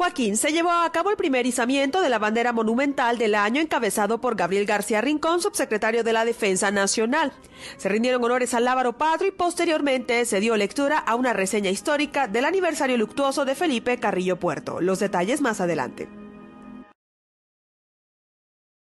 Joaquín se llevó a cabo el primer izamiento de la bandera monumental del año encabezado por Gabriel García Rincón, subsecretario de la Defensa Nacional. Se rindieron honores al Lábaro Patro y posteriormente se dio lectura a una reseña histórica del aniversario luctuoso de Felipe Carrillo Puerto. Los detalles más adelante.